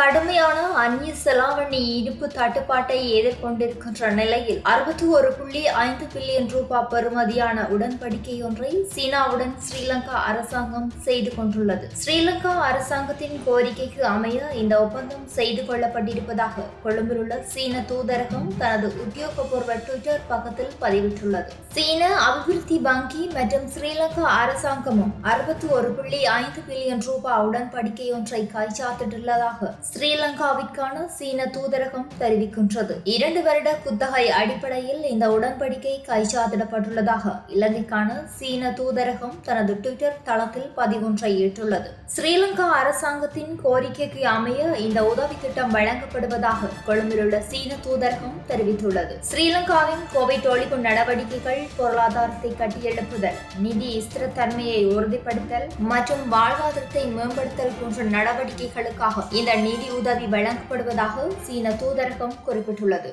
கடுமையான அந்நிய செலாவணி இருப்பு தட்டுப்பாட்டை எதிர்கொண்டிருக்கின்ற நிலையில் அறுபத்தி ஒரு புள்ளி ஐந்து பில்லியன் ரூபாய் பெறுமதியான உடன்படிக்கை ஒன்றை சீனாவுடன் ஸ்ரீலங்கா அரசாங்கம் செய்து கொண்டுள்ளது. ஸ்ரீலங்கா அரசாங்கத்தின் கோரிக்கைக்கு அமைய இந்த ஒப்பந்தம் செய்து கொள்ளப்பட்டிருப்பதாக கொழும்பில் உள்ள சீன தூதரகம் தனது உத்தியோகபூர்வ ட்விட்டர் பக்கத்தில் பதிவிட்டுள்ளது. சீன அபிவிருத்தி வங்கி மற்றும் ஸ்ரீலங்கா அரசாங்கமும் அறுபத்தி ஒரு புள்ளி ஐந்து பில்லியன் ரூபாய் உடன்படிக்கை ஒன்றை கைச்சாத்திட்டுள்ளதாக ஸ்ரீலங்காவிற்கான சீன தூதரகம் தெரிவிக்கின்றது. இரண்டு வருட குத்தகை அடிப்படையில் இந்த உடன்படிக்கை கைச்சாத்திடப்பட்டுள்ளதாக இலங்கைக்கான சீன தூதரகம் தனது ட்விட்டர் தளத்தில் பதிவொன்றை ஈட்டுள்ளது ஸ்ரீலங்கா அரசாங்கத்தின் கோரிக்கைக்கு அமைய இந்த உதவி திட்டம் வழங்கப்படுவதாக கொழும்பிலுள்ள சீன தூதரகம் தெரிவித்துள்ளது. ஸ்ரீலங்காவின் கோவிட் ஒழிப்பு நடவடிக்கைகள் பொருளாதாரத்தை கட்டியெழுப்புதல் நிதி ஸ்திரத்தன்மையை உறுதிப்படுத்தல் மற்றும் வாழ்வாதாரத்தை மேம்படுத்தல் போன்ற நடவடிக்கைகளுக்காக இந்த நிதி உதவி வழங்கப்படுவதாக சீன தூதரகம் குறிப்பிட்டுள்ளது.